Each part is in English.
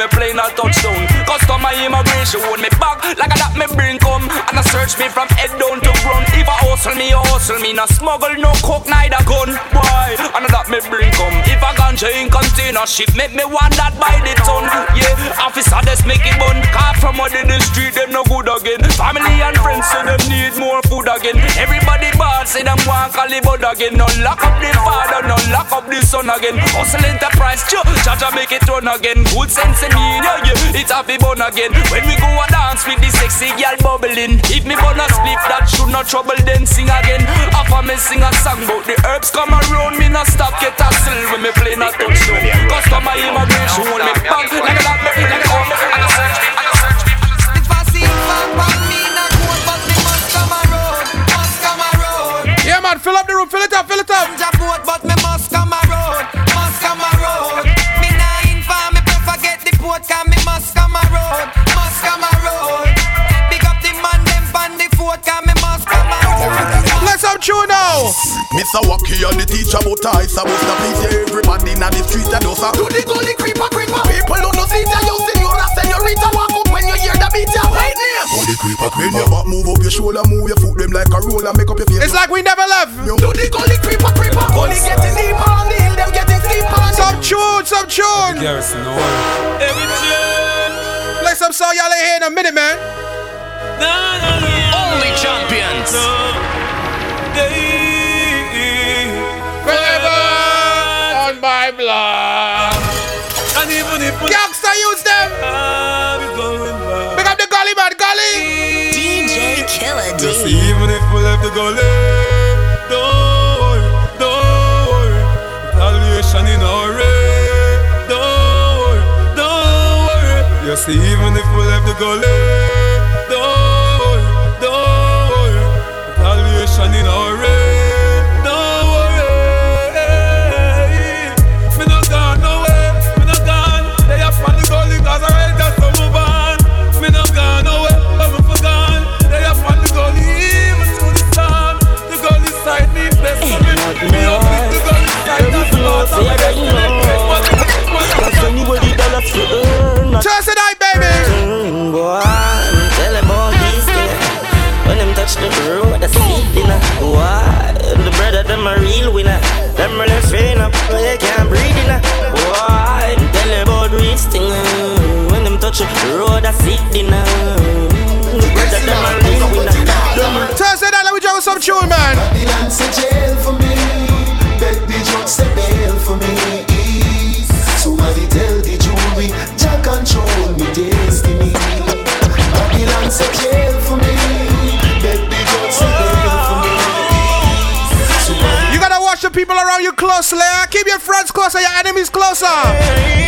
me play a touchdown. Customer immigration hold me back like I that me bring come. And I search me from head down to ground. If I hustle me, you hustle me. No smuggle, no coke, neither gun. Why? And I that me bring come. If I ganja in container ship, make me want that by the ton. Yeah, officer, just make it bun. Car from out in the street, them no good again. Family and friends say them need more food again. Everybody bad, say them want Calibud again. No lock up the father, no lock up the son again. Hustle enterprise, cha cha make it run again. Good sense in me, yeah, yeah. It's happy bun again. When we go a dance with the sexy girl bubbling. If me bun a split, that should not trouble, then sing again. After me sing a song about the herbs come around, me not stop get a still when me play not touchdown. Customer immigration hold me back like a that, like a that. If I see fuck on me, not good, but me must come around, must come around. Yeah, man, fill up the room, fill it up, fill it up. Ganja boat, but me must come around, must come around. Come must come around. Big up the man, them pan the fort, 'cause me must come around. Let's have tune now. Mr. Wacky and the teacher about ice I must please yeah, everybody in the street and does a Do the gully creeper creeper People who no see that you senora senorita Walk up when you hear the beat ya right name Gully creeper creeper Bend your back, move up your shoulder, move your foot them like a roller Make up your face It's like we never left. Do the gully creeper creeper Gully getting deeper on the hill, them getting steeper on Some tune, some tune. Garrison, no worry. Every tune. Play some song y'all ain't hear in a minute, man. Only champions. Forever on my block. And even if we Gangsta use them. are going back, Pick up the gully, man, gully. DJ Killer just even if we left the gully, Even if we left the gully, but can't breathe in Why? Tell about reach thing. When them touch the road, I see dinner. Closer, your enemies closer.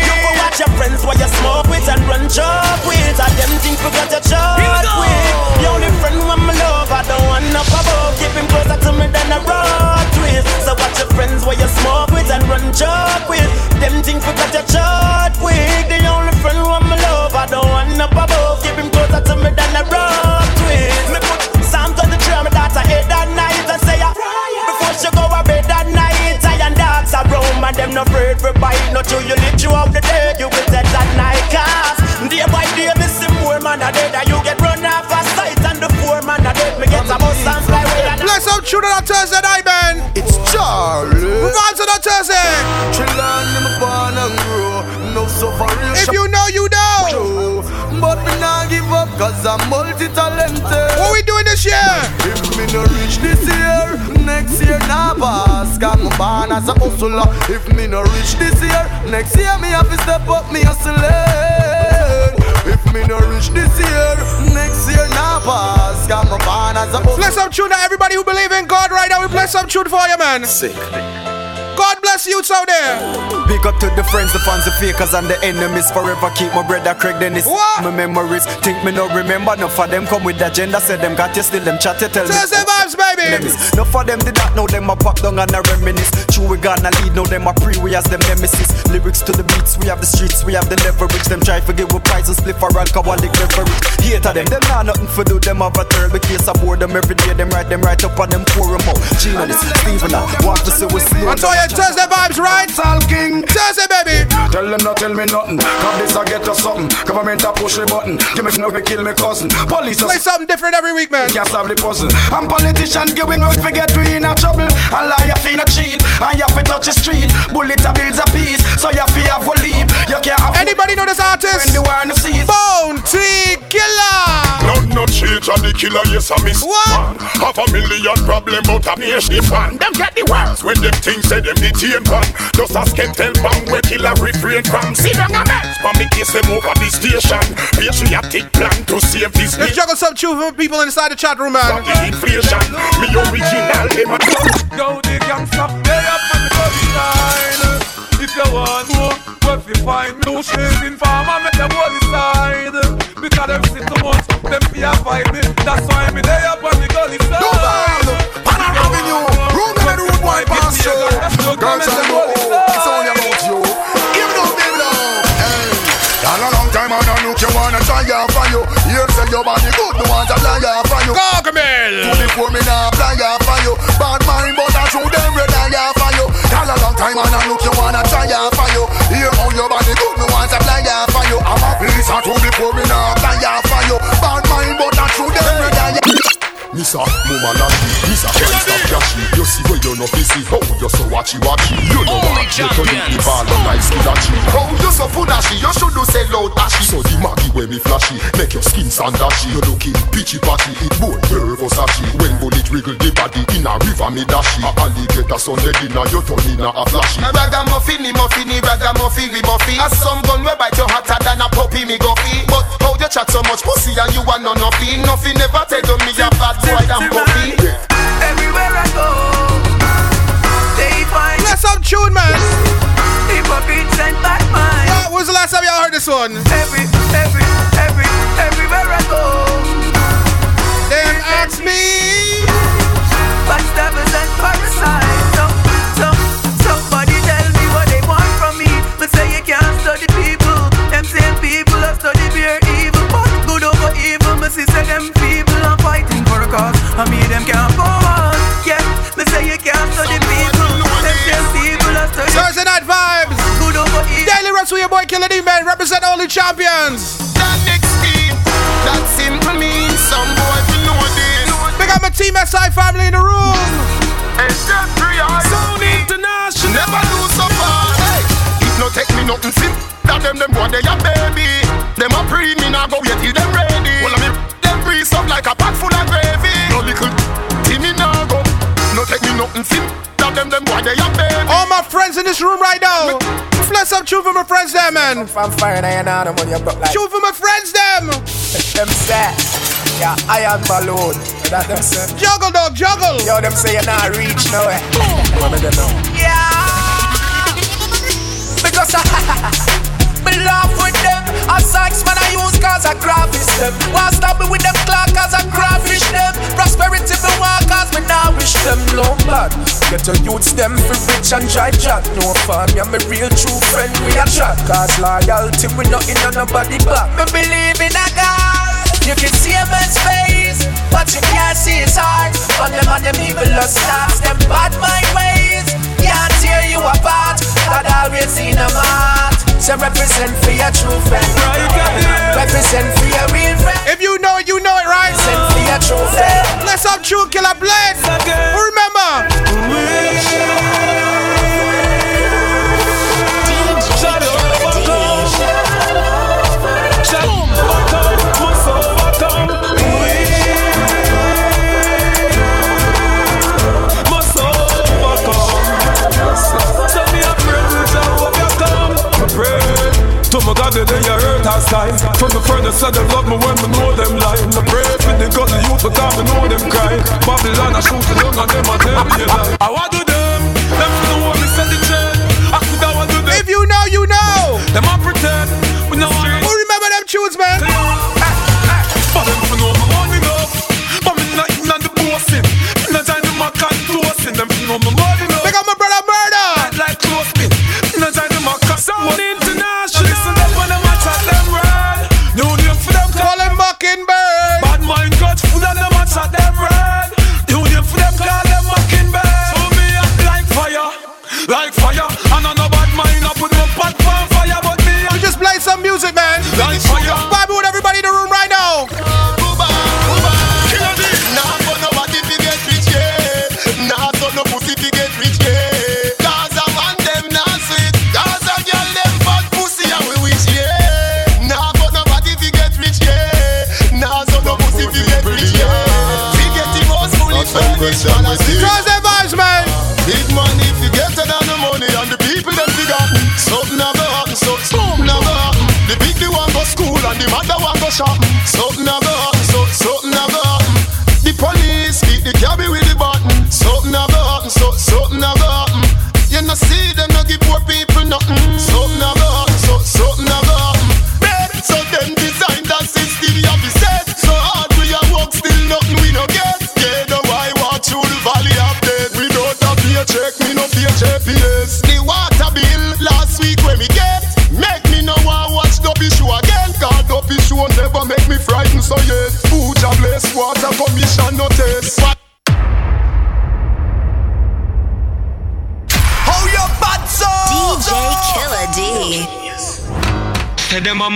You go watch your friends while you smoke with and run job with. And them think we got your chart with. The only friend who I'm love, I don't want up above. Keep him closer to me than a rock twist. So watch your friends while you smoke with and run job with. Them think we got your chart with. The only friend who I'm love, I don't want up above. Keep him closer to me than a rock twist. Me put and them no afraid for bite. Not till you live throughout the day, you will set that night cast. Day by day, me see more man a dead, and you get run off a sight, and the poor man a dead. Me get a bus and fly away. and- Play some tune on a Thursday night, man. It's Charlie Move on to the Thursday. Chillin' in my born and grow No suffering If you know, you know. Give up cause I'm multi-talented What we doing this year? If me no reach this year, next year nah pass. Cause me born as a hustler. If me no reach this year, next year me have to step up me hustling. If me no reach this year, next year nah pass. Cause me born as a Play hustler. some tune to everybody who believe in God right now. We play some tune for you, man. Sick. God bless you out there. Big up to the friends, the fans, the fakers, and the enemies. Forever keep my brother Craig Dennis. What? My memories. Think me no remember. No for them come with the agenda. Say them got you still them chat you tell me. Thursday vibes, baby. Enough of them did not know them a pop down and a reminisce. True, we gonna lead, now them a pre, we as them nemesis. Lyrics to the beats, we have the streets, we have the leverage. Them try to give with price and split for alcoholic beverage. Hate of them, them nah nothing for do, them have a third. The case I board them every day, them write them right up on them forum oh, out. Gina this, Steven, uh, I want to see we slow I Yeah, Thursday vibes, right? King. Thursday, baby. Tell them not tell me nothing. Come this I get us something. Government a push the button. Give me snow to kill me cousin. Police Play something different every week, man. Can't solve the puzzle. I'm politician giving out forget we in a trouble. Lie you feel a cheat. And you fi touch the street. Bullet a builds a peace. So you fi have a leave. You can't have Anybody know this artist? when the the. Bounty Killer. No, no cheat and the killer, yes, I miss What? one. Half a million problem out of nation fan. Them get the worst when them things say them the team pan. Just a skeletal bang where killer refrain from. See them a mess, but me case them over the station. Patriotic plan to save this Let's nation juggle some true for people inside the chat room, from man. the inflation. Me original, them a Yo, they can stop there up on the body line. If you want to, what if you find me? No shaving farmer, make them hold the side. Because them sit too much, them fear fight me. That's why me there up on the gully side. Duval, Panama Avenue, room in the room, boy, pass show. Girls and boys, it's only about you. Give it up, baby, now. Hey. Done a long time and I look you wanna try out for you. Here say your body good, no want to fly out for you. Gargamel. Before me now fly out for you. Bad mind, but I show them red eye out for you. Done a long time and I look you wanna try out for you. Here how your body good, no want to fly out for you. I'm a police and two before me now fly out for you. Bad mind, but I show them eye. Missa, mama lucky, Missa, can't stop yashy You. See where you're not busy, oh, you're so watchy watchy You know what, you turn the ball and like skidachi Oh, you're so punashy, you should do say loud ashy So the maggie when me flashy, make your skin sandashy You looking pitchy patchy, it boy nervous ashy. When bullet wriggle the body in a river me dashy. A alligator Sunday dinner, you turn in a flashy. Ragamuffin, muffin, ragamuffin, we muffin. As some gun we bite you hotter than a puppy me guffy. But how you chat so much pussy and you are none nothing. Nothing never tell you me a bad boy than puppy. Everywhere I go, they find Play some tune, man. hypocrites and bad minds. When's the last time y'all heard this one? Every, every, every, everywhere I go, Them ask me. backstabbers and parasites. Cause. I mean them can't go on. Yeah, me say you can't study people. Them same people have studied Thursday night vibes. good over evil. Daily rest with your boy Killer D, man. Represent all the champions. That next team, that simple means some boy we know this. Big up my Team SI family in the room. And step free eyes. Sound international. Never lose so far. Hey, it no take me nothing sim. That them them boy they a baby. Them a pre me now go yet till them ready. Well I mean them breeze up like a pot full of gravy. No little Timmy now go. No take me nothing sim. That them them boy they a baby. All my friends in this room right now. Bless up, tune for my friends, them, man. From fire and I know when you broke like Tune for my friends, them. them set. Yeah, iron balloon. That them say. Juggle, dog, juggle. Yo, them say you're not reach nowhere. What them know? Yeah. Because I me laugh with them. A sex man I use cause I graphish them. Why stop me with them clock cause I graphish them. Prosperity me want cause me wish them no bad. Get your youths them for rich and dry chat. No fun, yeah, me real true friend we a chat. Cause loyalty we not in nobody back. Me believe in a God. You can see a man's face, but you can't see his heart. On them and them evil stars, them bad mind ways. Can't tear you apart. God always in a heart. So represent for your true friend. Represent for your real friend. If you know it, you know it, right? Represent for your true friend. Bless up, true killer blade. Remember.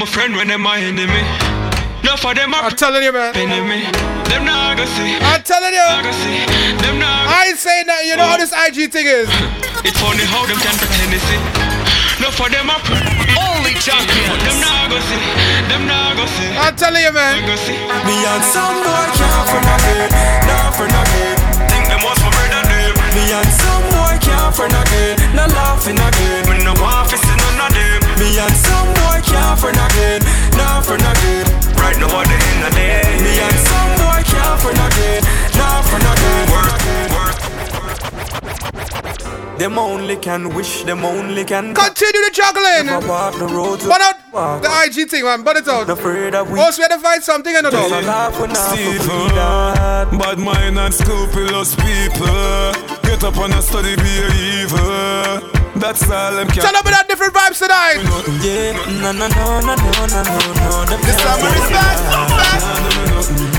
My friend when them my enemy. No for them are I'm telling you, man. enemy. Them not gonna see. I'm telling you. Not gonna see. Them not. I ain't saying that. You know how this IG thing is. It's funny how them can pretend to see. No for them are only champions. Them not gonna see. Them not gonna see. I'm telling you, man. Gonna see. Me and some boy can't friend again, nah friend again. Think them was my brother them. Me and some boy can't friend again, nah laughing again. Me no want to Me and some boy can't friend again, nah friend again. Right now what they in the day. Me and some boy can't friend again, nah friend again. Work, work. Them only can wish, them only can Continue the juggling. Never the road to But out the IG thing, man. But it's out. The afraid that we Also, we had to find something and just a another. laugh when I Steve, forget that. bad mind and scrupulous people. Get up and a study be evil. That's all them can. Tell them about different vibes tonight. Yeah, no, no, no, no, no, no, no, no. This can't time we respect.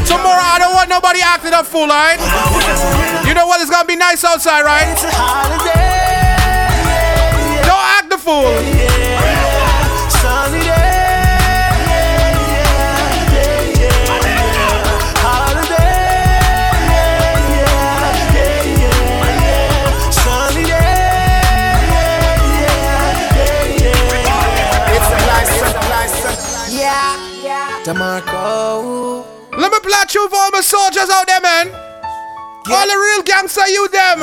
Tomorrow, I don't want nobody acting up full line. You know what? It's gonna be nice outside, right? Don't act the fool. DeMarco. Let me play you for all my soldiers out there, man. All the real gangster you them.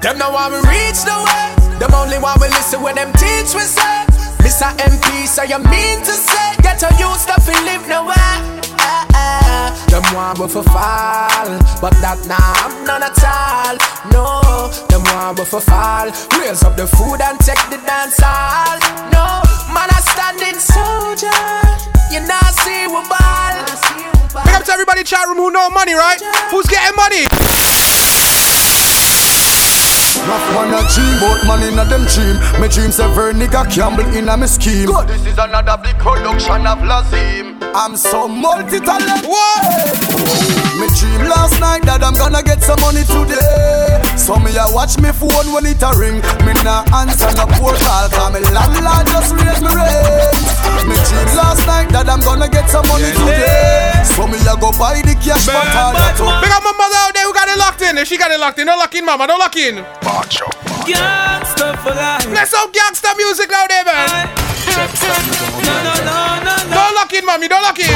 Them no want we reach the way. Them only want we listen when them teach we say. Mr. MP, so you mean to say get a used to fi live nowhere. Eh, eh. Them want we for fall, but that nah I'm none at all. No, them want we for fall. Raise up the food and take the dance hall. No, man a standing soldier. You not see. Big up to everybody in chat room who know money, right? Who's getting money? Rough one a dream, but man in a them dream. Me dreams ever nigga gamble in a me scheme. Good. This is another big production of Lazim. I'm so multi-talented. Me dream last night that I'm gonna get some money today. So me a watch me phone when it a ring. Me nah answer no poor call, cause me landlord just raise me rent. Me dream last night that I'm gonna get some money today. So me a go buy the cash for all Big up my mother out there who got it locked in. If she got it locked in, don't lock in, mama. Don't lock in. Gangsta for life. Let's some gangster music out there, man. No, no, no, no, no. Don't lock in, mommy. Don't lock in.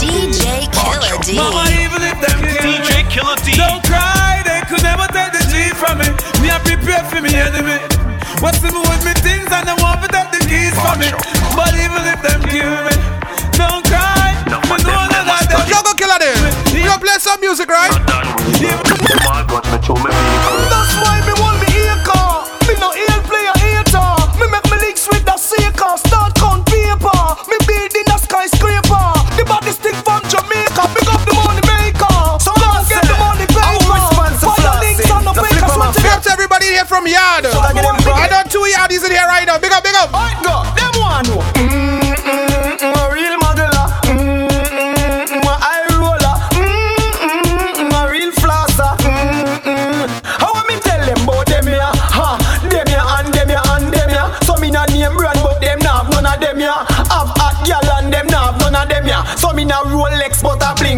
DJ Killer D. Mama, even if them kill DJ Killer D. Don't cry, they could never take the G from me. Me a prepare for me enemy. What's the move with me things and they want to take the keys from me. But even if them kill me, don't cry. Me know that I them. Jungle Killer there. You gonna play some music, right? Everybody here from Yard. I know two Yardies in here right now. Big up, big up. go. Them one mm, know. Mm-mm, a real modeler. Mm-mm, a high roller. Mm-mm, a real flosser. Mm-mm. How me tell them about them here? Ha, them here and them here and them here. So me not name brand, but them not have none of them here. Have hot gal and them not have none of them here. So me not Rolex, but a bling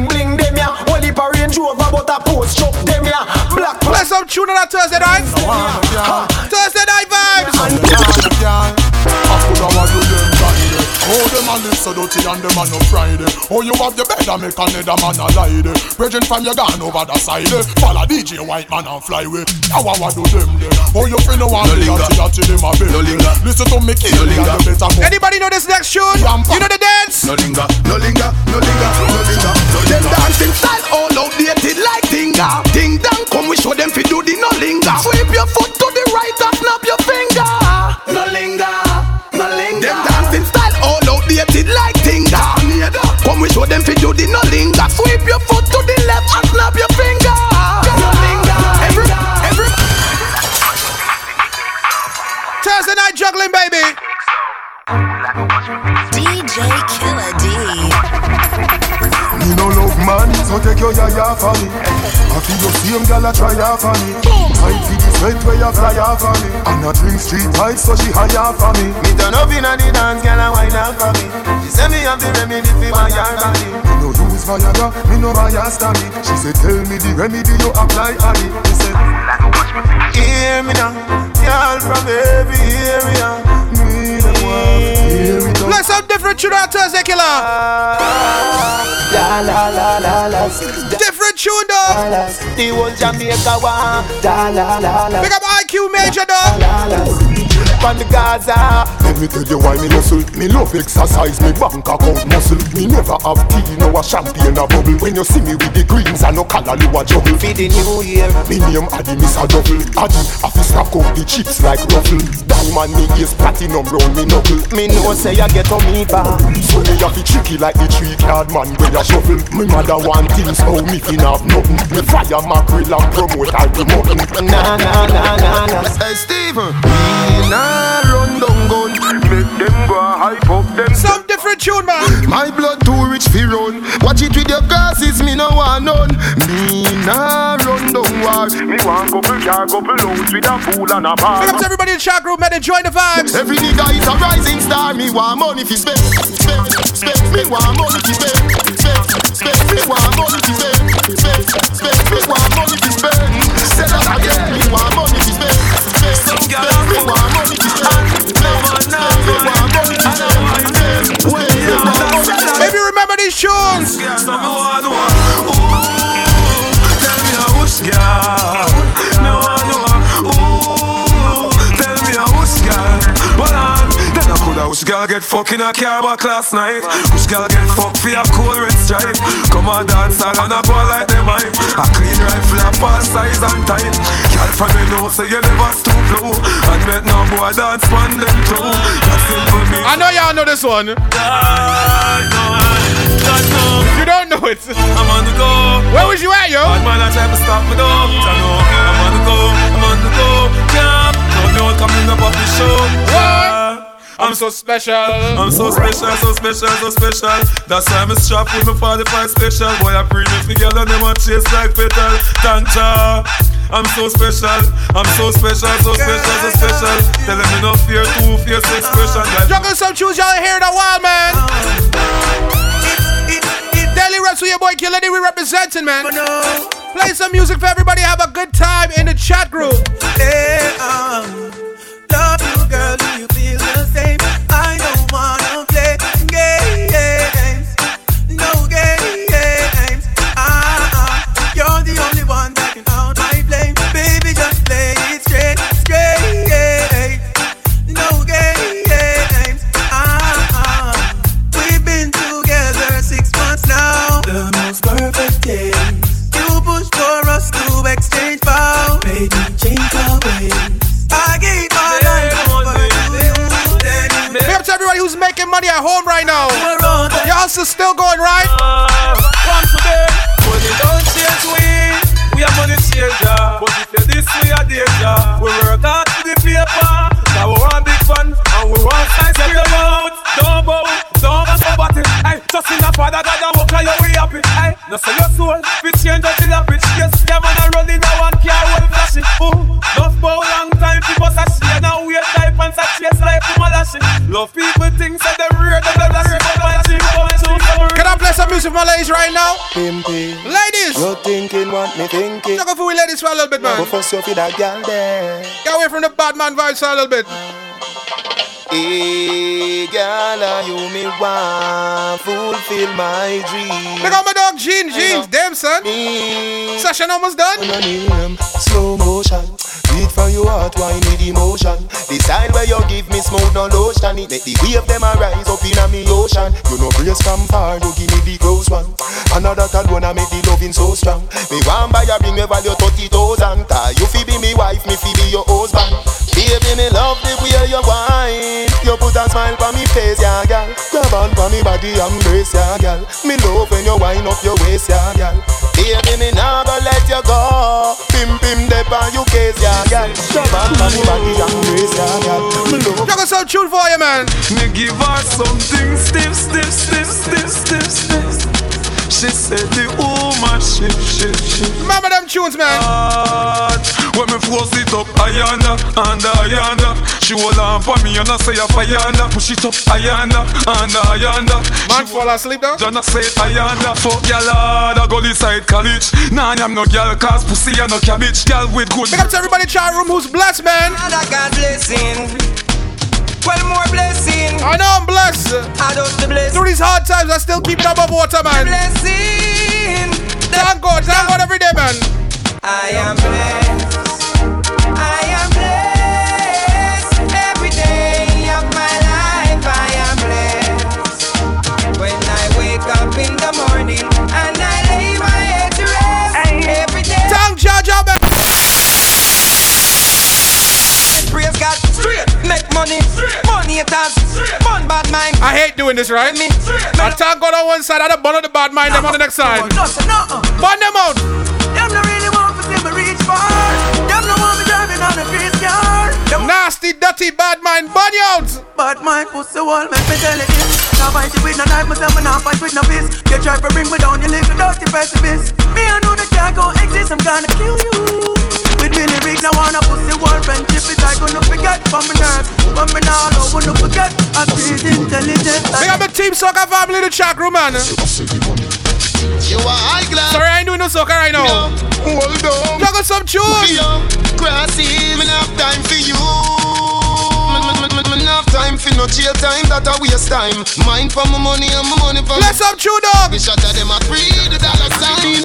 tune on that Thursday night. So dirty and them a no Friday. Oh, you have your bed and make another man a lie there. Bridging from your gun over the side. Follow DJ White Man and fly away. Now I want do them there. Oh, you feel no one no linger. Yachty them a bed. No linger. Listen to me, kill no linger. Better go. Anybody know this next tune? You know the dance? No linger, no linger, no linger, no linger. no. Them dancing style all outdated like Tinga. Ding dong, come we show them fi do the no linger. Sweep your foot to the right and snap your finger. Show them fi do the no linger. Sweep your foot to the left and snap your finger. No linger. Every, every. Thursday night juggling, baby. DJ Killer so take your yaya for me. I feel your same gal a try her for me. I feel this jet where you fly off of me. And I drink street vibes so she high off of me. Me turn up inna the dance, girl, and wine up for me. She say me have the remedy for my yard body. Me no use Viagra, me no bias me. She say tell me the remedy you apply it. Me say Hear me now, girl from every area. Me the one hear me. Play some different tune on Thursday, killer. La la la la la. Different tune, though. The whole Jamaica one. La la la la. Pick up IQ Major, though. From the Gaza. Let me tell you why me hustle. Me love exercise, me bank account muscle. Me never have tea, no a champagne a bubble. When you see me with the greens and no color, you a juggle. For the new year. Me name Addy, miss a double. Addy, I fi snap out the chips like ruffle. Diamond me is platinum round me knuckle. Me know say I get on me back. So me have to tricky like the tree card man when you shuffle. Me mother want things, how me fin have nothing. Me fire mackerel and promote all the mutton. Na na na na na. Hey Steven, we nah run down gun, make them go hype up them. Some different tune, man. My blood too rich fi run. Watch it with your glasses, me no want none. Me nah run down war. Me want couple car, couple house with a pool and a bar. Pick up to everybody in the chat group, man. Enjoy the vibes. Every nigga is a rising star. Me want money fi spend, spend, spend. Me want money fi spend, spend, spend. Me want money fi spend, spend, spend. Me want money fi spend. Say that again. Me want money fi spend, spend, spend. Me want money Maybe remember these tunes. Tell me a who's girl. Then I coulda who's girl get fucked in a car back last night. Who's girl get fucked for a cool red stripe. Come on dance hall and I go like them hype. A clean rifle a pass size and tight. Girl from me know say you never stoop low. And make no boy dance pon them too. That's simple me. I know y'all know this one. God, no, God, no. You don't know it. I'm on the go. Where was you at, yo? Bad man, I try to stop me though. I know I'm on the go. I'm on the go. Yeah. Don't come in up off the show. Yeah. I'm so special. I'm so special, so special, so special. That's why I'm strapped with my 45 special. Boy, I bring it together, them a chase like petal. Tanja. I'm so special, I'm so special, so special, so special. Tell them enough fear, two fierce expression. Like Juggle some tunes y'all ain't hear in a while, man. Daily Reps with your boy Killer we representing, man. Play some music for everybody, have a good time in the chat group. Hey, um, love you, girl. Baby, change our ways. I gave my life over to you. Then you Big up to everybody who's making money at home right now. Your hustle still going, right? Once today, money don't change we. We are money changer, but if you this we are danger. We work little bit, man. Go first you for that girl there. Get away from the bad man vibes a little bit. Hey, girl, you me want fulfill my dream? Look out my dog Jean, Jeans, damn son. Session almost done. Slow motion, beat from your heart, wine with emotion. The style where you give me smooth no lotion, it make the wave them a rise up in a me ocean. You know brace from far, you give me the close one. Another that wanna make the loving so strong. Me want buy a ring me value thirty thousand. You fi be me wife, me fi be your husband. Baby, me love the way you wine. You put a smile on me face, yeah, girl. Grab on for me body, embrace, yeah, girl. Me love when you wind up your waist, yeah, girl. Baby, me never let you go. Pim pim dep on you case, yeah, girl. Grab on for me body, embrace, yeah, girl. Me love. Juggle some tune for you, man. Me give her something stiff, stiff, stiff, stiff, stiff, stiff. She She said the woman she, she, she. Remember them tunes, man? Hard When me force it up, ayanda, anda, ayanda She hold on for me and I say a ayanda Push it up, ayanda, anda, ayanda Man fall asleep now Jana say ayanda Fuck y'all hard, I go inside college. Nah, I'm no girl cause pussy and no cabbage. Girl with good Big up to everybody in chat room who's blessed, man. And I got blessing. Well, more blessing. I know I'm blessed I don't the blessing. Through these hard times I still keep it above water, man Blessing. Thank God, thank God every day, man I am blessed. Money, has, fun bad mind. I hate doing this, right? Me, I thank God on one side, I don't bun the bad mind, them on the next side. no, sir, no. Burn them out. Them really want to see me reach far. Them no want me driving on the face car. Nasty, dirty, bad mind, you out. But my pussy wall make me tell it this Now fight with no knife, myself and I fight with no fist You try to bring me down, you little dirty pessimist Me I know that can't go exist, I'm gonna kill you With me lyrics, now wanna pussy wall friendship Is I gonna forget from my nerves But me now I wanna forget I'm pretty intelligent Big up the team soccer family in the chat room, man. You are high glass. Sorry, I ain't doing no soccer right now. Hold on. Juggle some tunes. Grassy, me not have time for you. Have time for no jail time. That a waste time. Mine for my money and my money for Bless up, tune dog. Me shot at them a free the dollar sign.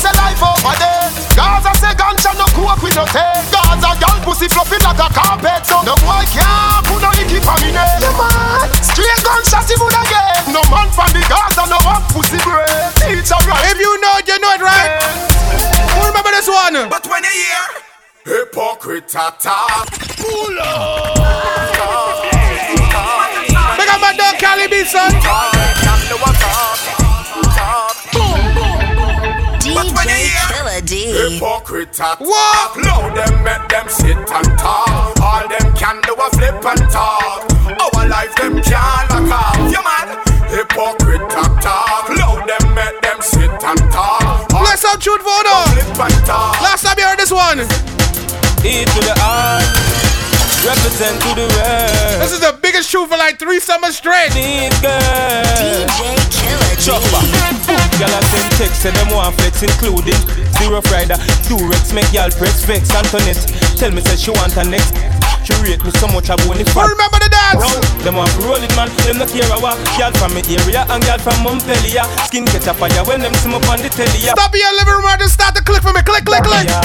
Say life over there. Gaza say ganja no coke with no take. Gaza girl pussy fluffy like a carpet. So no boy can't put no icky for me name. Yeah man, straight gunshot he would get. No man from the Gaza no want pussy bread. It's alright. If you know it, you know it, right? Who remember this one? But when you hear hypocrite attack, pull Big up my dog, Cali B, son. Killer D. Hypocrite attack. Loud them, make them sit and talk. All them can do a flip and talk. Our life them can't lock off. You man, hypocrite attack. Loud them, make them sit and talk. All Bless up, tune photo. flip and talk. Last time you heard this one. E to the R, represent to the rest. This is the biggest shoot for like three summers straight. These girls. DJ Killer Chopper. Y'all have them text and them want flex including Zero Friday, Durex, make y'all press vex Antoinette, tell me say she want a next She rate me so much I won't Who remember the dance? Roll, them want to roll it man, them no care a what Y'all from me area and y'all from Montpellier Skin catch a fire when them see me on the telly yeah. Stop in your living room and just start to click for me. Click, click, click. Yeah.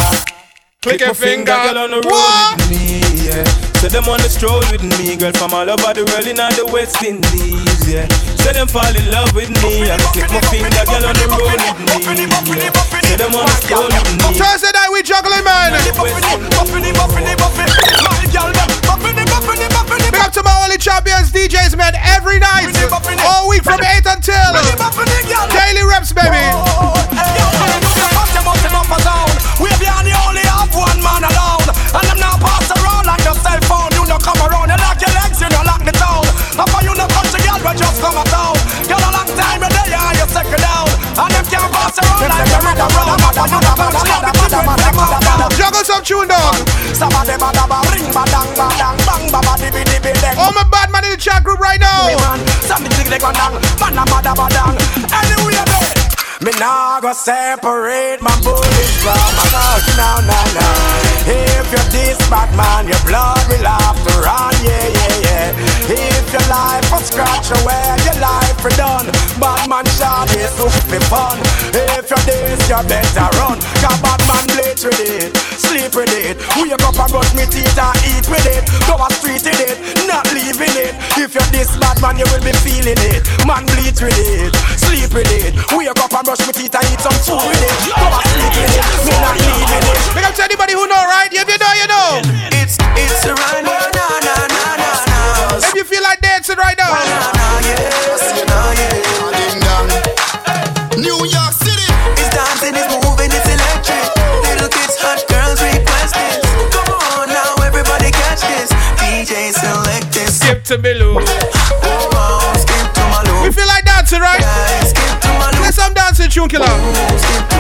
Click your finger, finger. girl on the road What? with me, yeah. So them on the stroll with me, girl from all over the world in all the West Indies, yeah. So them fall in love with me, and click my finger, girl on the road with me, yeah. So them on the stroll with me. Thursday night we juggling, man. Big up to my only champions, DJs, man. Every night, all week from 8 until daily reps, baby. We be girl, but a town Girl a long time, you there, yeah, you second down. And them can't pass around like the rhythm round You no touch a girl, the people make them down Juggle some tune, dog. Sabba de ba da ba, ring ba dang ba dang Bang ba ba di bi di bi dang. All my bad man in the chat group right now. man Sammy tig leg one dang, man a ba da ba dang. Anyway, there me nah go separate my bullets from my guns, no, no, no. If you're this bad man, your blood will have to run, yeah, yeah, yeah. If your life was scratch away, your life for done. Bad man shot is be fun. If you're this, you better run. Cause bad man bleach with it, sleep with it. Wake up and brush me teeth and eat with it. Go a street with it, not leaving it. If you're this bad man, you will be feeling it. Man bleach with it, sleep with it. Wake up and brush my teeth and eat some food with it. Go and sleep with it, me not leaving it. Big up to anybody who know, right? If you know, you know. It's it's a run, na na na na na. If you feel like dancing right now. New York City. It's dancing, it's moving, it's electric. Little kids, hot girls request this. Come on now, everybody catch this. DJ select this. Skip to Milou. Tune, killer.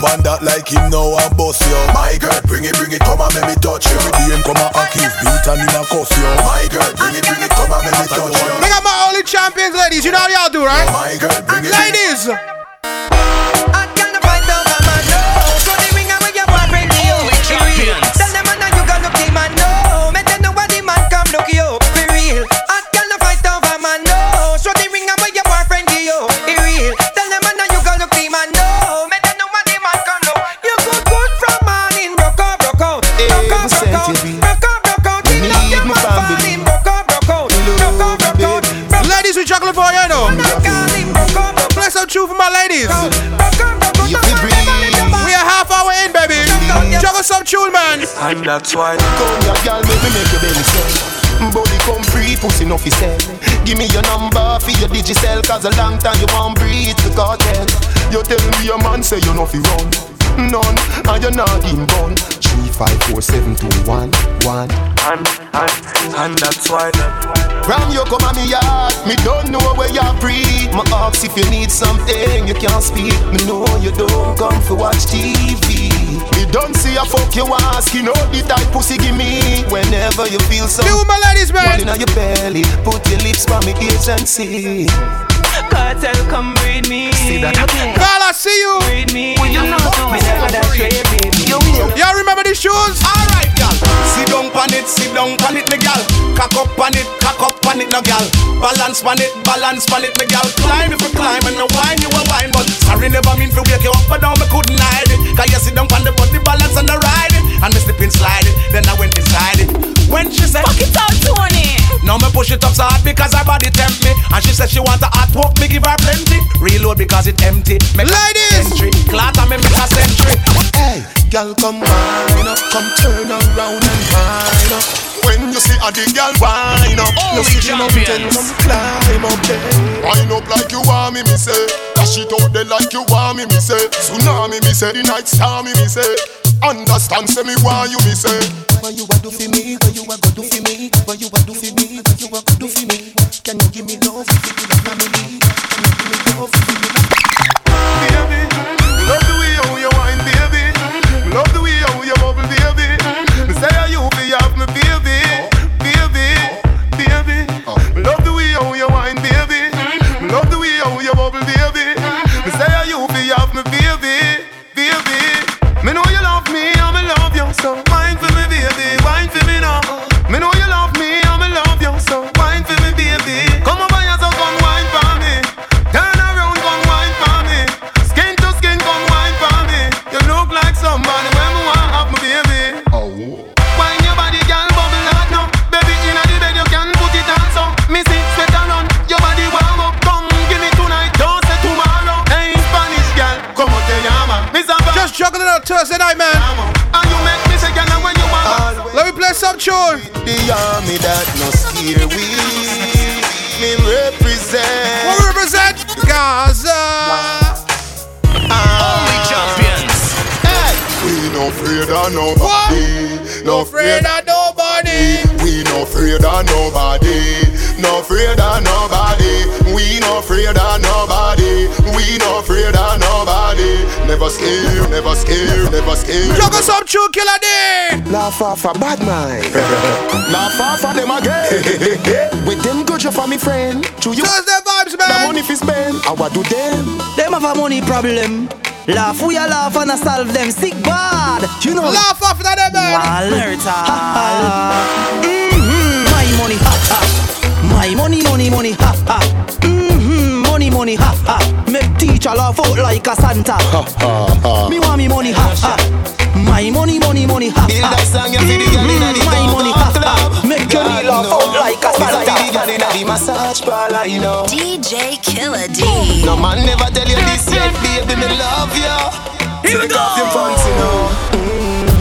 Your on that like him now and bust you My girl, bring it, bring it, come and make me touch you Every day him come and accuse beat and him a cuss you My girl, bring it, bring it, come and make me touch you Bring up my only champions, ladies. You know how y'all do, right? My girl, bring it, Ladies. Ladies, that's why. Come here, girl, make me make your belly swell Body come free, pussy no fi sell. Give me your number for your digicel Cause a long time you won't breathe the cartel. You tell me your man say you no fi run. None, and you're not in bun Three, five, four, seven, two, one, one. And, and, and that's why. Ram you come on me yard Me don't know where you breathe. My ask if you need something You can't speak. Me know you don't come for watch TV Me don't see a fuck you ask. You know the type pussy give me. Whenever you feel so Do my ladies, man One in your belly. Put your lips by me ears and see Cartel, come breed me. See that Carl, I see you. Breed me. Well, you know, me never that straight, baby. Y'all remember these shoes? Alright, gal. Sit down pan it, sit down pan it, me gal. Cock up pan it, cock up pan it, no gal. Balance pan it, balance pan it, me gal. Climb if you climb and no wine you a wine, but sorry never mean to wake you up, but down me couldn't hide it. Cause you sit down pan the body balance and the ride it, and me slip and slide it. Then I went inside it. When she said, Fuck it out, Tony. now me push it up so hard because her body tempt me, and she said she want a hot walk, me give her plenty. Reload because it empty. Make Ladies, entry, clatter me make a century. Hey, girl, come wine up, come turn around and wine up. When you see a the girl wine up, you Only see the mountain champions. come climb up there. Wine up like you want me, me say. Dash it out there like you want me, me say. Tsunami, me say. The night star, me, me say. Understand, say me why you, me say. What you a do for me? What you a go do for me? What you a do for me? What you a go do for me? Can you give me love if you love family? Can you give me love if you love so play some tune. The army that no scare we. Me represent. What we represent? Gaza. Only champions. Hey, we no afraid of nobody. No Afraid of nobody. We no afraid of nobody. No afraid of nobody. We no afraid of nobody. We no afraid of nobody. Never scared, never scared, never scared. Juggle some tune, killer day. Laugh off a bad mind. Laugh off of them again. With them good you for me friend. To you Thursday vibes, man. the money fi spend. I what do them? Them have a money problem. Laugh, we a laugh and a solve them sick bad. You know. Laugh off that them. Well, mm-hmm. My money, ha ha. My money, money, money, ha ha. Mm-hmm. Money, money, ha ha. Make teacher laugh out like a Santa. Ha ha ha. Me want me money, ha ha. My money, money, money, ha Build ha. that song, you feel the girl inna the My money, ha ha. Make your God, knee laugh out like a It's like the girl Santa. inna the massage parlor, you know. DJ Killer D. No man never tell you this yet, baby, me love you. Take off your pants, you know. Mm,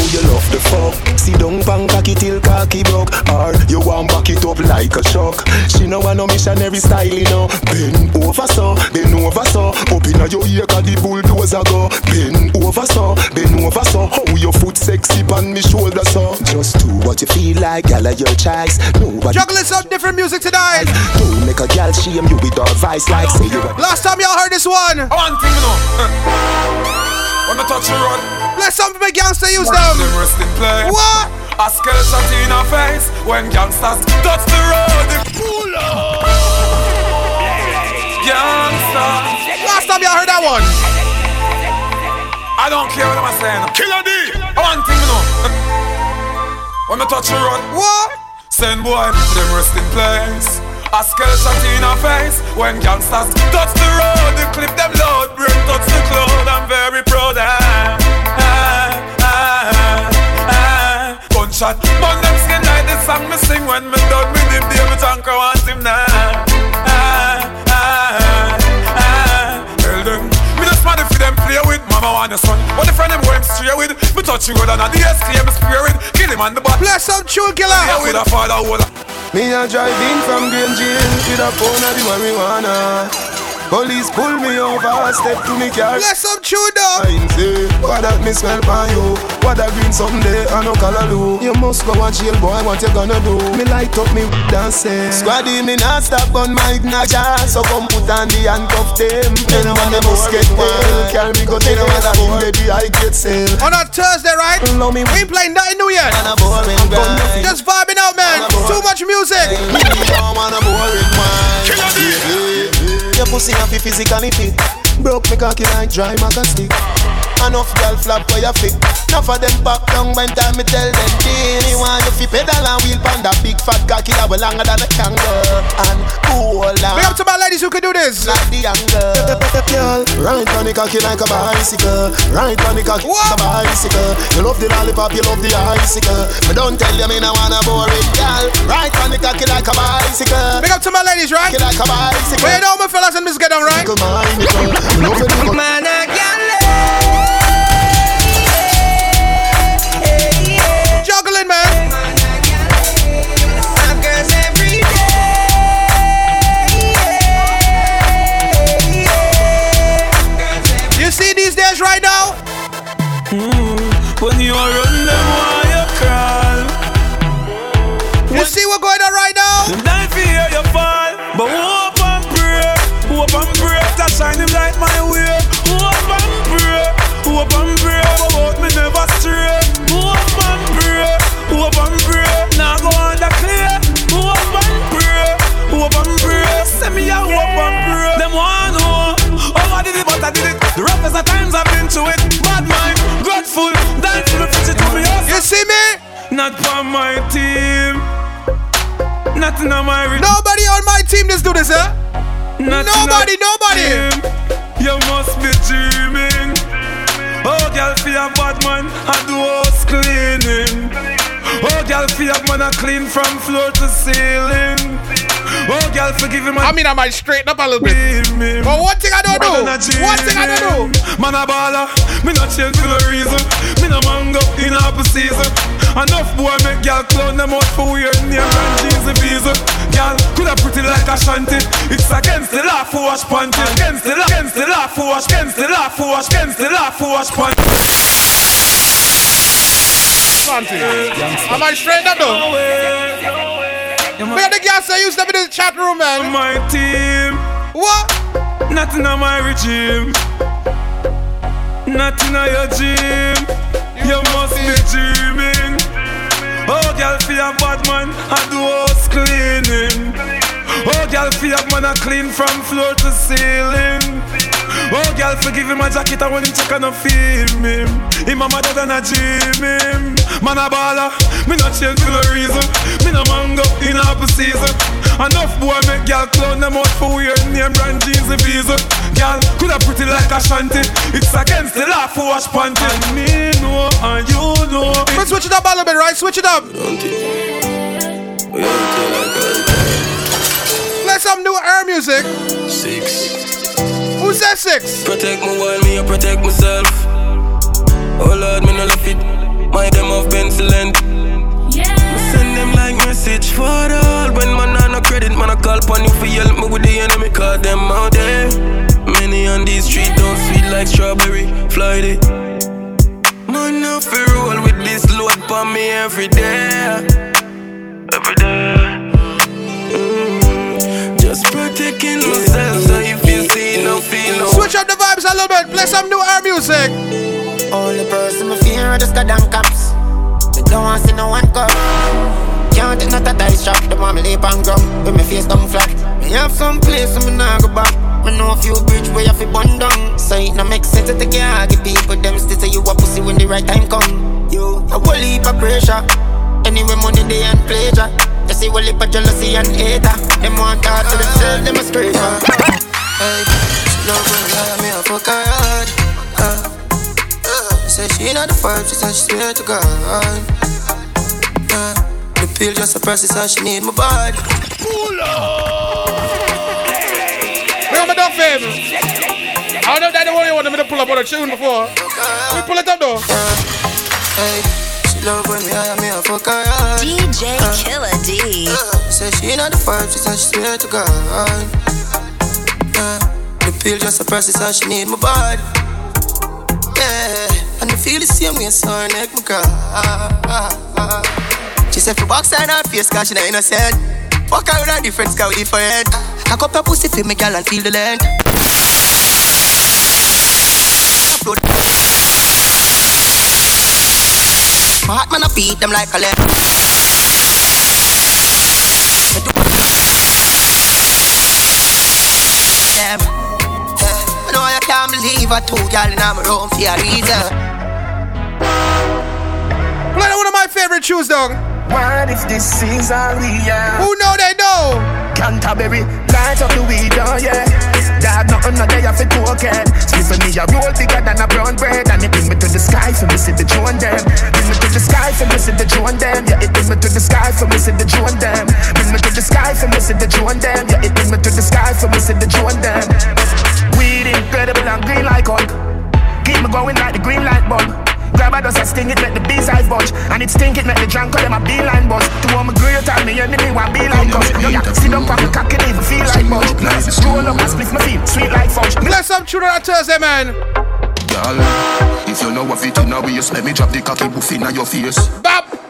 girl, oh you love the fuck. See down pan cocky till cocky broke, or you want back it up like a shock. She know want no missionary style, you know. Bend over so, bend over so. Up inna your ear 'cause the bulldozer go. Bend over so, bend over so. How your foot sexy on me shoulder so. Just do what you feel like, girl, of your choice. Nobody Juggling some different music tonight. don't make a girl shame you with advice like say you. Last time y'all heard this one. Oh, one thing, you know. When I touch the Let some of my gangster use them them. rest in place. What? A skull shot in her face when gangsters touch the road. They pull up. Gangsters. Last time y'all heard that one. I don't care what I'm saying. Killer D. One thing, you know. When I touch the road, What? send boy them rest in place. A skull shot in her face when gangsters touch the road. They clip them load, bring touch the cloud. I'm very proud. Ah, ah, ah, ah. Gunshot, burn them skin like the song me sing when me done with him. David Anchor want him now. Ah, ah, ah. Tell them, me just mad if them play with mama want your son. What the friend them going straight with? Me touch you good and the SK me spray with. Kill him on the butt. Bless some tune killer. Yeah, with a father hold Me a drive in from Green Jail with a pound of the marijuana. Police pull me over, step to me car. Bless some tune though. I say, what that me smell by you? What that green someday I no color do. You must go and jail, boy. What you gonna do? Me light up me dance. Squaddy me not stop on my ignition, so come put on the handcuff them. Then when the must get well, carry me go the other him ready. I get sale. On a Thursday, right? Love me We ain't playing nothing new yet. on a boring grind. Just vibing out, man. Too much music. Me Your pussy happy physically fit. Broke me cocky like dry maca stick. Enough girl flap where you fit. Enough of them pop down when time me tell them Dini want you fi pedal and wheel pan that big fat cocky that way longer than a kangaroo and cool Big down up to my ladies who can do this. like the angle. Girl, right on the cocky like a bicycle. Right on the cocky like a bicycle. You love the lollipop, you love the icicle. But don't tell you me no wanna boring girl. Right on the cocky like a bicycle. Big up to my ladies, right? Cocky like a bicycle. Wait, all my fellas and Miss Get down, right? Man, Juggling, Nothing on my re- Nobody on my team just do this, huh? Nothing Nobody, nobody. You must be dreaming. Oh, girl, a bad man, I do house cleaning. Oh, girl, a man, I clean from floor to ceiling. Oh, girl, forgive him. I mean, I might straighten up a little bit. But one thing I don't do, one thing I don't do. Man a baller, me not change for no reason. Me no mango in apple season. Enough boy make girl clown them out for weird name and jeans visa. Girl coulda pretty like a shanty. It's against the law for wash panty. Against the law, against the law for wash, against the law for wash, against the law for wash panty. I might straighten up though. Where the girls say you step in the chat room, man? My team. What? Nothing on my regime. Nothing on your gym. You must be dreaming. Oh, girl, a bad man, I do house cleaning. Oh, girl, a man, I clean from floor to ceiling. Oh, girl, forgive him my jacket, I want him check and I feel me. Him a mother than a gym him. Man a baller, me not change for no reason. Me no mango in apple season. Enough boy make girl clown them out for wear name brand jeans and visa. Girl, coulda pretty like a shanty. It's against the law for wash panty. And me know, and you know. Let's switch it up a little bit, right? Switch it up. Play some new air music. Six. Who said six? Protect me while me, I protect myself. Oh Lord, me no left it. My them of pencilent. Yeah. Me send them like message for all. When man on no credit, man I call upon you for help me with the enemy. Cause them out there. Many on these streets don't sweet like strawberry. Fly it. Man, I feel roll with this load upon me every day. Every day. Mm, Just protecting myself so if you see no feel no Switch up the vibes a little bit. Play some new air music. Only person me fear are the Skadam cops. They don't want see no one come. Can't take not a dice shot. They want me lay on ground with me face down flat. Me have some place so me nah go back. Me know a few bridge where you fi bun down. So it no make sense to take your give people them still say you a pussy when the right time come. You a whole heap of pressure. Anyway money they and pleasure. You see whole heap of jealousy and hater. Them want talk to themselves, them a scraper. Hey, when I me a fuck her hard. Uh. Say she not the vibe, she said she swear to God. Yeah. The pill just a process, so she need my body. Bring up my dog fam. I don't know that the one you wanted me to pull up on a tune before. We pull it up though. Uh, hey, she love when me hire me a fuck her hard. DJ uh, Killer D. Uh, say she not the vibe, she said she swear to God. Yeah. The pill just a process, so she need my body. Yeah, and I feel the same way, so her neck my girl. She said, for box on her face, cause she not innocent. Walk out with a different scout different. Cock up your pussy for me, girl, and feel the. Upload. My heart man, I beat them like a lead. Yeah. I know I can't believe I two girl in my room for a reason. Play one of my favorite tunes, dog. What if this is we are? Who know they know? Canterbury, light up the weed, oh yeah. Dad, nothing no day off it token. Split me a roll bigger than a brown bread, and it bring me to the sky for see the drone them. Bring me to the sky for see the drone them. Yeah, it bring me to the sky for see the drone them. Bring me to the sky for see the drone them. Yeah, it bring me to the sky for see the drone them. Weed incredible and green like Hulk. Keep me going like the green light bulb. Grab a dust and sting it, make the bees eyes budge. And it stink it, make the drunk call them a beeline buzz. To all my great time, me enemy want be like us. Yeah, sit up on the cock and even feel like much. Scroll up and split my feet, sweet like fudge. Play some tune on Thursday, man. Girl, if you know what fit in a waist, let me drop the cocky buff in your face. Bop!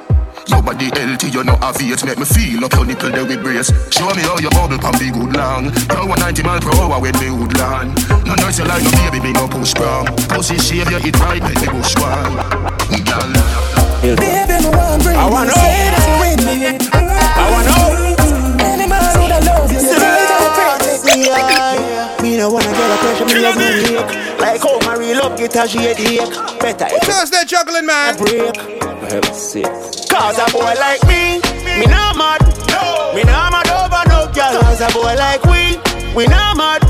Your body healthy, you know have it Make me feel up your nipple there with brace Show me how you bubble can be good long You 190 mile per hour when me would land No noise you like no baby, me no push strong Pussy shave you eat right, make me go strong Girl Baby, me want bring I wanna you say that with me. I wanna know. Any man would have love you. Say that you me. Me no wanna get a pressure, me love me. Like how my real love get a shade ache. Better if Thursday juggling, man. break. Cause a boy like me, me not mad. Me not mad over no girl. Cause a boy like we, we not mad.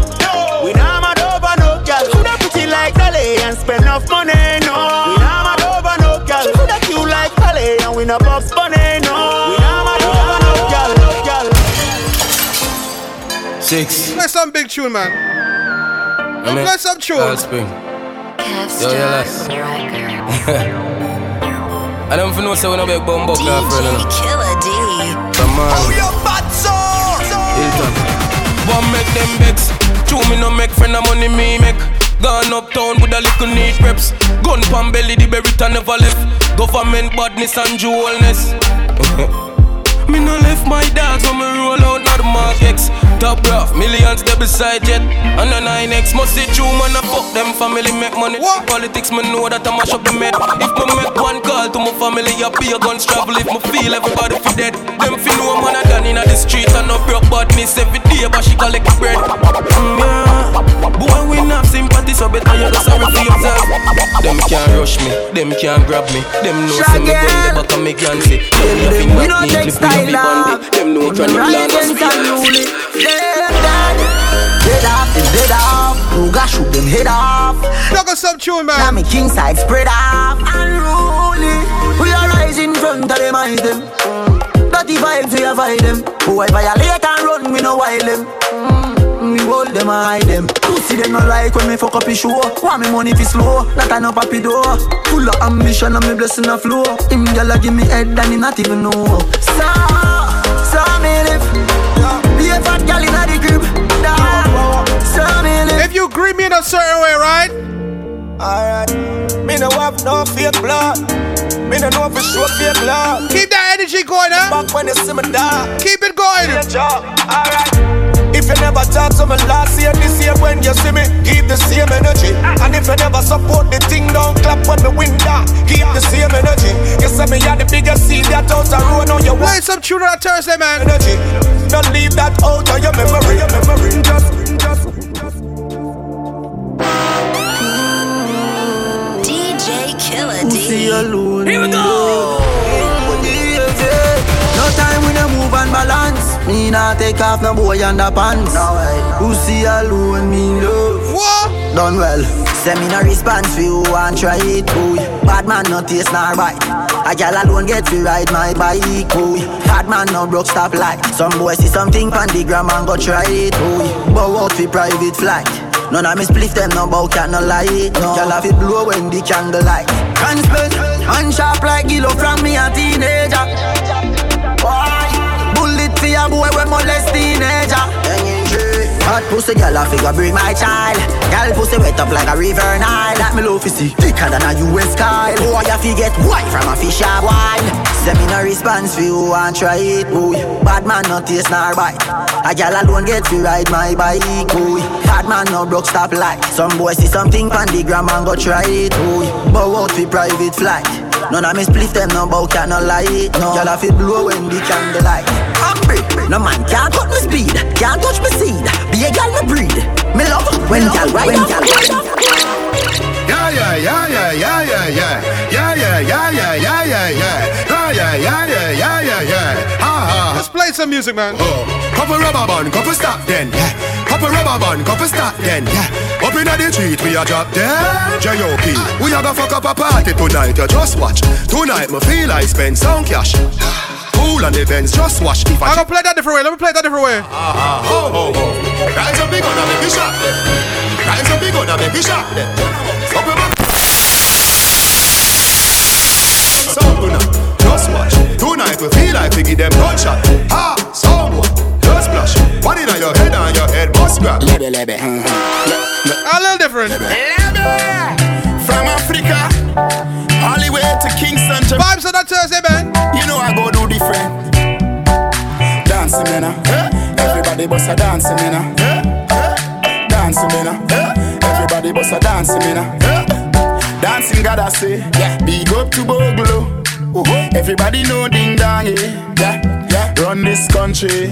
We not mad over no girl. Coulda pretty like Dolly and spend enough money, no. We not mad over no girl. She coulda cute like Dolly and we not Bugs Bunny, no. We not mad over no girl, no girl. Six. Play some big tune, man. I mean, Play some tune. Cold Spring. Yo, yo, lass. I don't know say when I beg bumbo car friend. you know. Killer D. Come on. Oh, your bad Hilton. One make them vex. Two me no make friend of money me make. Gone uptown with a little neat reps. Gun pan belly, the berita never left. Government badness and jewelness. Me no left my dogs when me roll out not the Mark X Top rough, millions they beside jet And a 9X must see true man I fuck them family make money what? Politics man know that I mash up the med If me make one call to my family I be a guns travel If me feel everybody fi dead Them fi know man I done inna the street And no broke badness every day but she collect bread mm, yeah. Boy, we not sympathy, so better you just sorry for yourself. Them can't rush me, them can't grab me. Them know see me going the back of me can see. Them nothing We not don't neatly take free of style the bandit. Them know try to Right plan us feel. unruly. Dead, off, dead off. Ruga shoot them head off. Look at some tune, man. Now me king side spread off. Unruly. We are rising front of them eyes them. Dirty vibes we avoid them. Who I violate and run, we no wild them. Mm, We hold them and hide them. Pussy them no like when me fuck up his show. Want me money fi slow, that I no papi door. Full of ambition and me blessing a flow. Him gyal give me head and he not even know. So, so me a fat gyal inna the crib. Nah. So me live. If you greet me in a certain way, right? Alright. Me no have no fake blood. Me no know for sure fake blood. Keep that energy going, huh? Back when you see me die. Keep it going. Alright. If you never talk to me last year, this year when you see me, keep the same energy. And if you never support the thing, don't clap when me win that. Keep the same energy. You say me are the biggest seed that out the road on your Play some tune on a Thursday, man. energy. Don't leave that out of your memory. Your memory. Just, just. DJ Killer Pussy D. alone. Here we go. No time we no move and balance. Me not take off no boy underpants. No way. Pussy alone, me love. What? Done well. Send me no response for you and try it, boy. Bad man no taste nor bite. A gal alone get to ride my bike, boy. Bad man no broke stop light. Some boy see something pan the gram and go try it, boy. Bow out for private flight. None of me spliff them no bow cat no lie. No. Gal have it blow when the candle light. Can split, man sharp like Gilo from me a teenager. Hot pussy girl a figure bring my child. Girl pussy wet up like a river Nile. That me to see thicker than a US Kyle. Boy fi get white from a fish or wine Send me no response for you and try it boy. Bad man no taste nor bite. A girl alone get to ride my bike boy. Bad man no broke stop light. Some boy see something pan the gram and go try it boy. Bow out fi private flight. None of me spliff them no bow can no lie no. Girl I feel blow when the candle light Hungry, no man can't cut me speed Can't touch me seed, be a gal me breed Me love when gal ride up Yeah, yeah, yeah, yeah, yeah, yeah, yeah. Yeah, yeah, yeah, yeah, yeah, yeah, yeah. Yeah, yeah, yeah, yeah, yeah, yeah, yeah. Ha ha. Let's play some music, man. Oh, couple rubber band, couple stop then. Yeah. Couple rubber band, couple stop then. Up inna the street, we a drop dead. J.O.P. We a go fuck up a party tonight. You just watch. Tonight, me feel I spend some cash. Pool and events, just watch. If I I'm gonna play that different way. Let me play that different way. Ah, oh, oh, oh. Rise up, big gonna make me shot them. Rise up, big gonna make me shot them. Up in my Sound just watch. Tonight we feel like we give them gunshot. Ah, someone just splash. One in your head and your head must grab. Lebe, lebe. A little different. Lebe. From Africa, all the way to Kingston. To Vibes on that Thursday, man. Everybody bust a dancing, man. uh. Dancing, man. uh. Everybody bust a dancing, man. uh. Dancing, gotta say. Big up to Bogle. Everybody know ding dong, yeah. yeah. yeah. Run this country.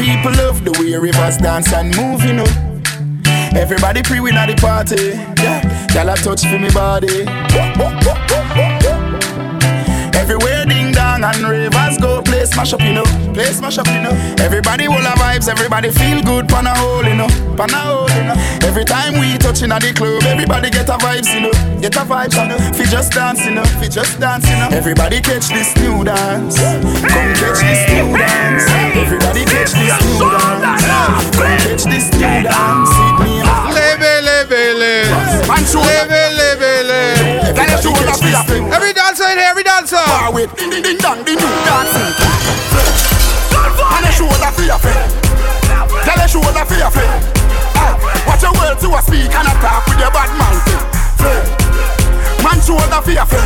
People love the way rivers dance and move, you know. Everybody pre win at the party. Yeah. Y'all a touch for me body. Everywhere ding dong and ravers go play smash up, you know. Play smash up, you know. Everybody will have vibes, everybody feel good, pan a hole, you know. Pan a hole, you know. Every time we touch in at the club, everybody get a vibes, you know. Get a vibes, you know. Fi just dance, you know. Fi just dance, you know. Everybody catch this new dance. Come catch this new dance. Everybody catch this new dance. Come catch this new dance. Hit me. Lebe, lebe, lebe. Man, show Lebe, lebe, lebe. Can you show the feel? Every dancer in here, every dancer. Bar with ding ding ding dong, the new dancing. And you show the fear fit. Tell you show the fear. Ah, Watch your words to a speak and a talk with your bad mouth. Man show the fear fit.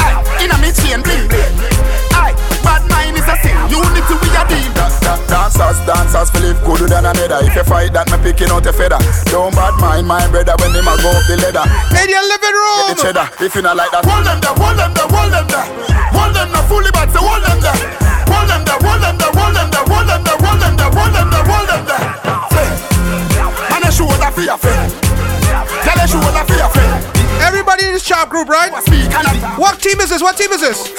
Aye, inna me chain bling bling. Aye, bad mind is a sin. Unity we a deal. Da, da, dancers, dancers feel live good than another. If you fight that, me picking out a feather. Don't bad mind my brother when they ma go up the ladder. In your living room. Get the cheddar. If you not like that, hold them there, hold them there, hold them there. Hold them there, fully back, so hold them there. Hold them there, hold them there, hold them there, hold them there, hold them there, hold them there, hold them there. Say, Man, I show that fear fit. Tell the shoulder fear fit. Everybody in this chop group, right? What team is this? What team is this?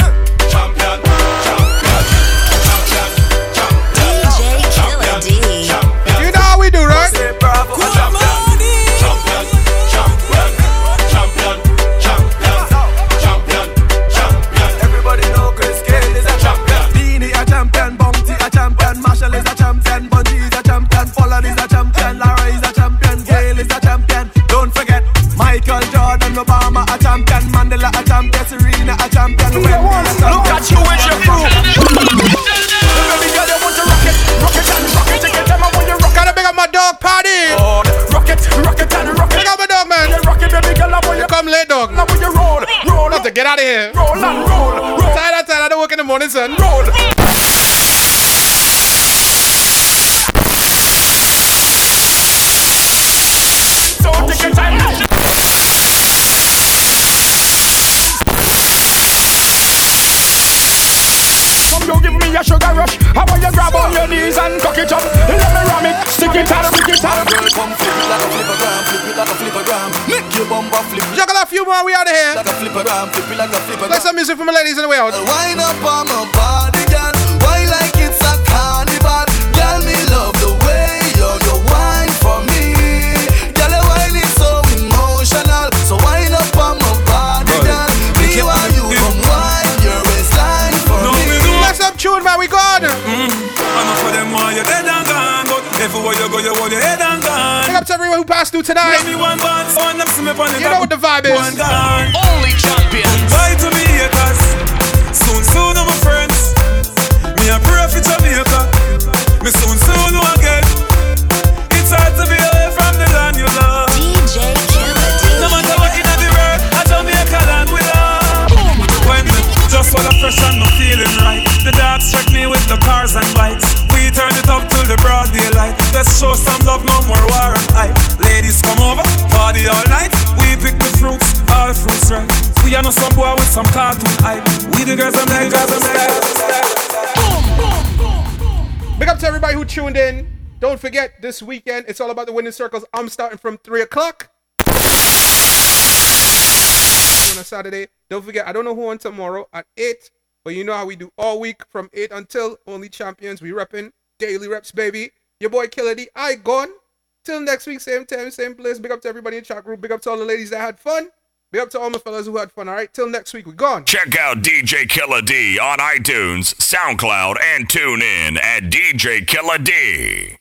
Don't work in the morning, son. Roll. So take your time. Come you give me a sugar rush. How about you grab on your knees and cock it up? Let me ram it, stick it out, stick it out. Girl, come flip it like a flippergram, flip it like a flippergram. Make your bumper flip. Juggle a few more. We out of here. Like a flippergram, flip it like a flippergram. Play some music for my ladies in the way out. Wind up on to everyone who through tonight. Let me one band, one them see me on the You know what the vibe is. Only champions. Bye to me haters. Soon, soon, I'm my friends. Me a pray for Jamaica. Me soon, soon, know again. It's hard to be away from the land you love. DJ Killer No matter what in the world, a Jamaica land we love. When me just for the fresh and no feeling right. The dogs check me with the cars and bikes. We turn it up till the broad daylight. Let's show some love, no night. We pick the fruits, all the fruits right. We are no some boy with some cartoon hype. We the girls and the girls and Big up to everybody who tuned in. Don't forget, this weekend, it's all about the winning circles. I'm starting from 3 o'clock. On a Saturday. Don't forget, I don't know who on tomorrow at 8, but you know how we do all week from 8 until only champions. We repping daily reps, baby. Your boy Killer D. I gone. Till next week, same time, same place. Big up to everybody in chat group. Big up to all the ladies that had fun. Big up to all my fellas who had fun. All right, till next week, we're gone. Check out DJ Killer D on iTunes, SoundCloud, and tune in at DJ Killer D.